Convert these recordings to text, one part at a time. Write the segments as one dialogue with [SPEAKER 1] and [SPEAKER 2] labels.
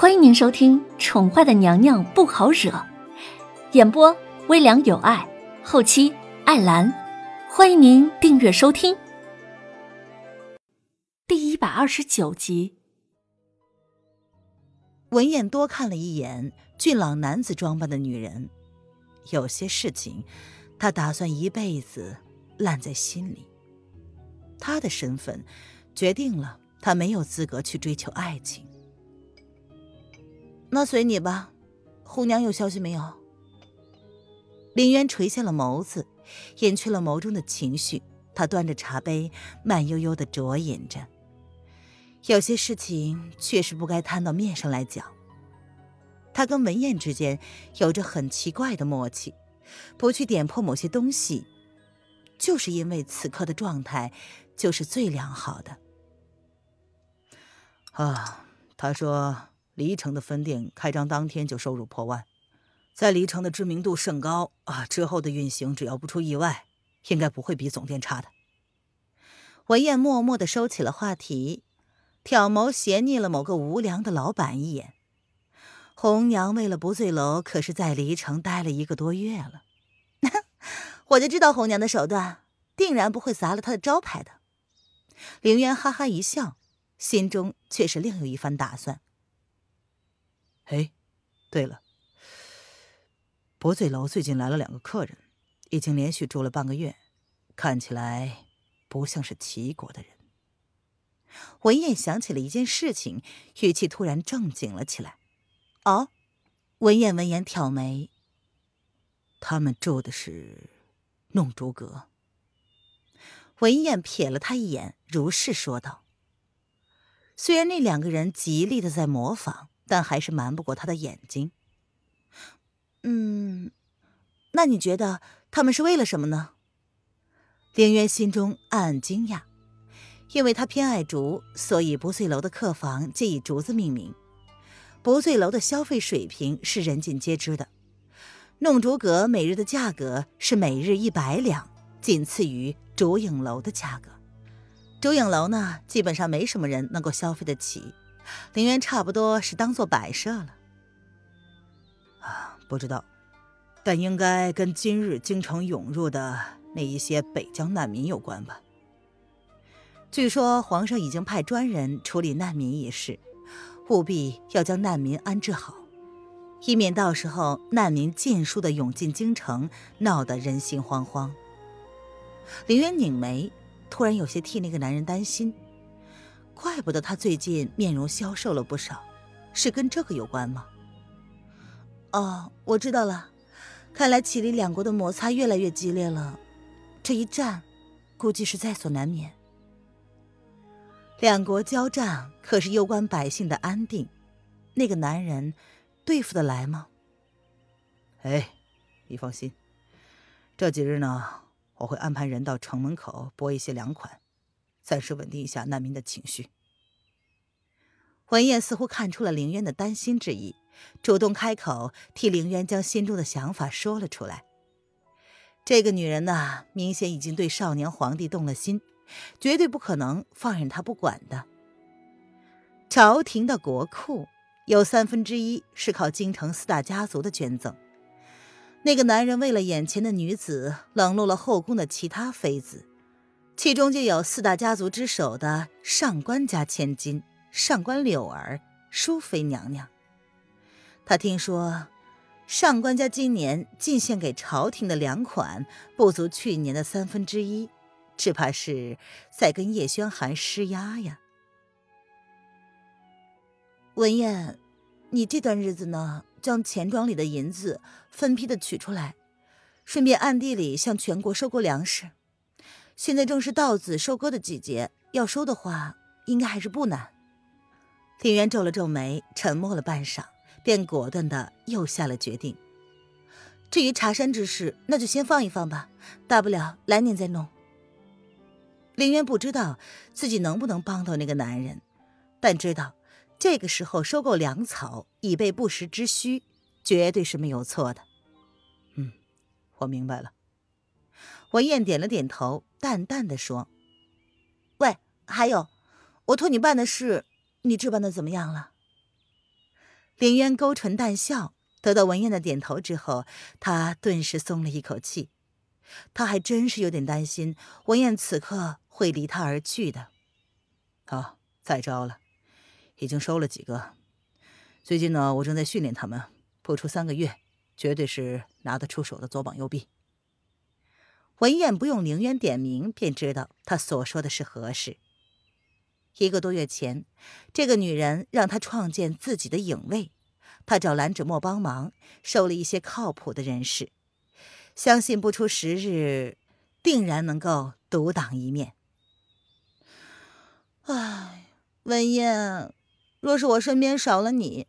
[SPEAKER 1] 欢迎您收听《宠坏的娘娘不好惹》，演播微凉有爱，后期艾兰。欢迎您订阅收听。第一百二十九集，
[SPEAKER 2] 文燕多看了一眼俊朗男子装扮的女人，有些事情，她打算一辈子烂在心里。她的身份决定了她没有资格去追求爱情。那随你吧，红娘有消息没有？林渊垂下了眸子，隐去了眸中的情绪。他端着茶杯，慢悠悠的酌饮着。有些事情确实不该摊到面上来讲。他跟文燕之间有着很奇怪的默契，不去点破某些东西，就是因为此刻的状态就是最良好的。
[SPEAKER 3] 啊，他说。黎城的分店开张当天就收入破万，在黎城的知名度甚高啊！之后的运行只要不出意外，应该不会比总店差的。
[SPEAKER 2] 文燕默默的收起了话题，挑眸斜睨了某个无良的老板一眼。红娘为了不醉楼，可是在黎城待了一个多月了。我就知道红娘的手段，定然不会砸了她的招牌的。凌渊哈哈一笑，心中却是另有一番打算。
[SPEAKER 3] 哎，对了，博醉楼最近来了两个客人，已经连续住了半个月，看起来不像是齐国的人。
[SPEAKER 2] 文燕想起了一件事情，语气突然正经了起来。哦，文燕闻言挑眉。
[SPEAKER 3] 他们住的是弄竹阁。
[SPEAKER 2] 文燕瞥了他一眼，如是说道。虽然那两个人极力的在模仿。但还是瞒不过他的眼睛。嗯，那你觉得他们是为了什么呢？凌渊心中暗暗惊讶，因为他偏爱竹，所以不醉楼的客房皆以竹子命名。不醉楼的消费水平是人尽皆知的，弄竹阁每日的价格是每日一百两，仅次于竹影楼的价格。竹影楼呢，基本上没什么人能够消费得起。林渊差不多是当做摆设了，
[SPEAKER 3] 啊，不知道，但应该跟今日京城涌入的那一些北疆难民有关吧？
[SPEAKER 2] 据说皇上已经派专人处理难民一事，务必要将难民安置好，以免到时候难民尽数的涌进京城，闹得人心惶惶。林渊拧眉，突然有些替那个男人担心。怪不得他最近面容消瘦了不少，是跟这个有关吗？哦，我知道了，看来齐黎两国的摩擦越来越激烈了，这一战，估计是在所难免。两国交战可是攸关百姓的安定，那个男人对付得来吗？
[SPEAKER 3] 哎，你放心，这几日呢，我会安排人到城门口拨一些粮款。暂时稳定一下难民的情绪。
[SPEAKER 2] 文燕似乎看出了凌渊的担心之意，主动开口替凌渊将心中的想法说了出来。这个女人呐，明显已经对少年皇帝动了心，绝对不可能放任他不管的。朝廷的国库有三分之一是靠京城四大家族的捐赠。那个男人为了眼前的女子，冷落了后宫的其他妃子。其中就有四大家族之首的上官家千金上官柳儿，淑妃娘娘。他听说，上官家今年进献给朝廷的粮款不足去年的三分之一，只怕是在跟叶宣寒施压呀。文燕，你这段日子呢，将钱庄里的银子分批的取出来，顺便暗地里向全国收购粮食。现在正是稻子收割的季节，要收的话，应该还是不难。林渊皱了皱眉，沉默了半晌，便果断的又下了决定。至于茶山之事，那就先放一放吧，大不了来年再弄。林渊不知道自己能不能帮到那个男人，但知道这个时候收购粮草以备不时之需，绝对是没有错的。
[SPEAKER 3] 嗯，我明白了。
[SPEAKER 2] 文燕点了点头，淡淡的说：“喂，还有，我托你办的事，你置办的怎么样了？”林渊勾唇淡笑，得到文燕的点头之后，他顿时松了一口气。他还真是有点担心文燕此刻会离他而去的。
[SPEAKER 3] 好，再招了，已经收了几个。最近呢，我正在训练他们，不出三个月，绝对是拿得出手的左膀右臂。
[SPEAKER 2] 文燕不用凌渊点名，便知道他所说的是何事。一个多月前，这个女人让他创建自己的影卫，他找蓝芷墨帮忙，收了一些靠谱的人士，相信不出十日，定然能够独当一面。唉，文燕，若是我身边少了你，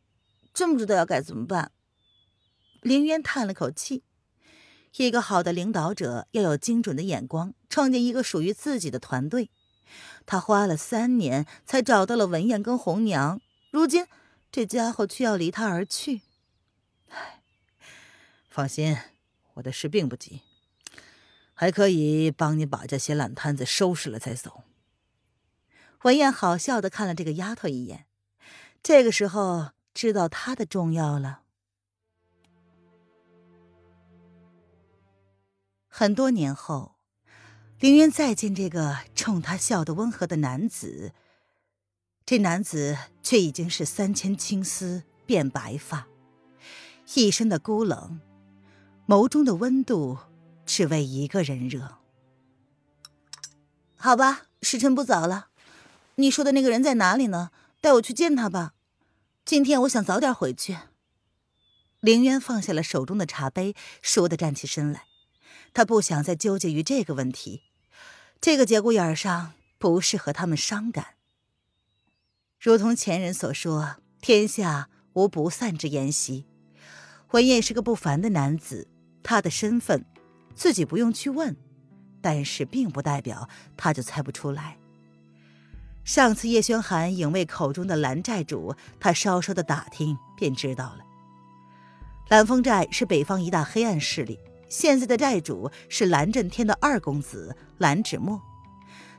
[SPEAKER 2] 真不知道要该怎么办。凌渊叹了口气。一个好的领导者要有精准的眼光，创建一个属于自己的团队。他花了三年才找到了文燕跟红娘，如今这家伙却要离他而去。
[SPEAKER 3] 唉，放心，我的事并不急，还可以帮你把这些烂摊子收拾了再走。
[SPEAKER 2] 文燕好笑的看了这个丫头一眼，这个时候知道她的重要了。很多年后，凌渊再见这个冲他笑得温和的男子，这男子却已经是三千青丝变白发，一身的孤冷，眸中的温度只为一个人热。好吧，时辰不早了，你说的那个人在哪里呢？带我去见他吧。今天我想早点回去。凌渊放下了手中的茶杯，倏地站起身来。他不想再纠结于这个问题，这个节骨眼上不适合他们伤感。如同前人所说，天下无不散之筵席。文彦是个不凡的男子，他的身份自己不用去问，但是并不代表他就猜不出来。上次叶轩寒影卫口中的蓝寨主，他稍稍的打听便知道了。蓝风寨是北方一大黑暗势力。现在的寨主是蓝震天的二公子蓝芷墨，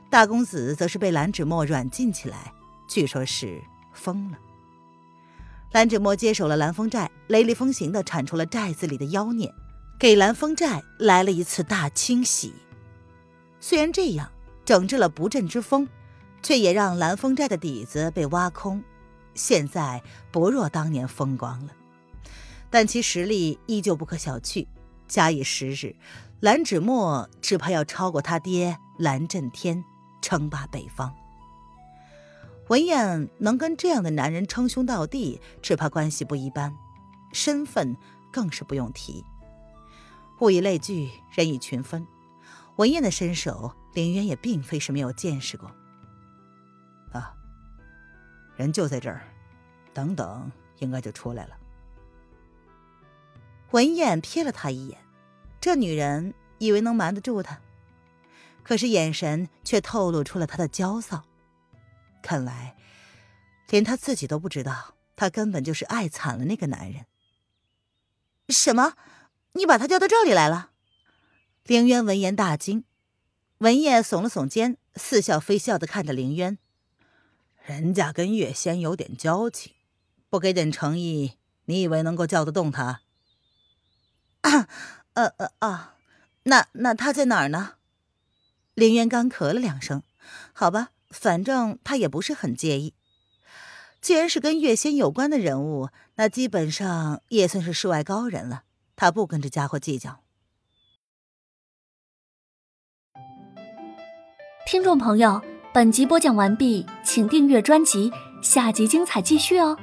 [SPEAKER 2] 大公子则是被蓝芷墨软禁起来，据说是疯了。蓝芷墨接手了蓝风寨，雷厉风行的铲除了寨子里的妖孽，给蓝风寨来了一次大清洗。虽然这样整治了不振之风，却也让蓝风寨的底子被挖空，现在不若当年风光了。但其实力依旧不可小觑。假以时日，蓝芷墨只怕要超过他爹蓝震天，称霸北方。文燕能跟这样的男人称兄道弟，只怕关系不一般，身份更是不用提。物以类聚，人以群分，文燕的身手，林渊也并非是没有见识过。
[SPEAKER 3] 啊，人就在这儿，等等，应该就出来了。
[SPEAKER 2] 文燕瞥了他一眼，这女人以为能瞒得住他，可是眼神却透露出了她的焦躁。看来，连她自己都不知道，她根本就是爱惨了那个男人。什么？你把他叫到这里来了？凌渊闻言大惊。文燕耸了耸肩，似笑非笑的看着凌渊：“
[SPEAKER 3] 人家跟月仙有点交情，不给点诚意，你以为能够叫得动他？”
[SPEAKER 2] 啊，呃呃啊，那那他在哪儿呢？林渊干咳了两声，好吧，反正他也不是很介意。既然是跟月仙有关的人物，那基本上也算是世外高人了。他不跟这家伙计较。
[SPEAKER 1] 听众朋友，本集播讲完毕，请订阅专辑，下集精彩继续哦。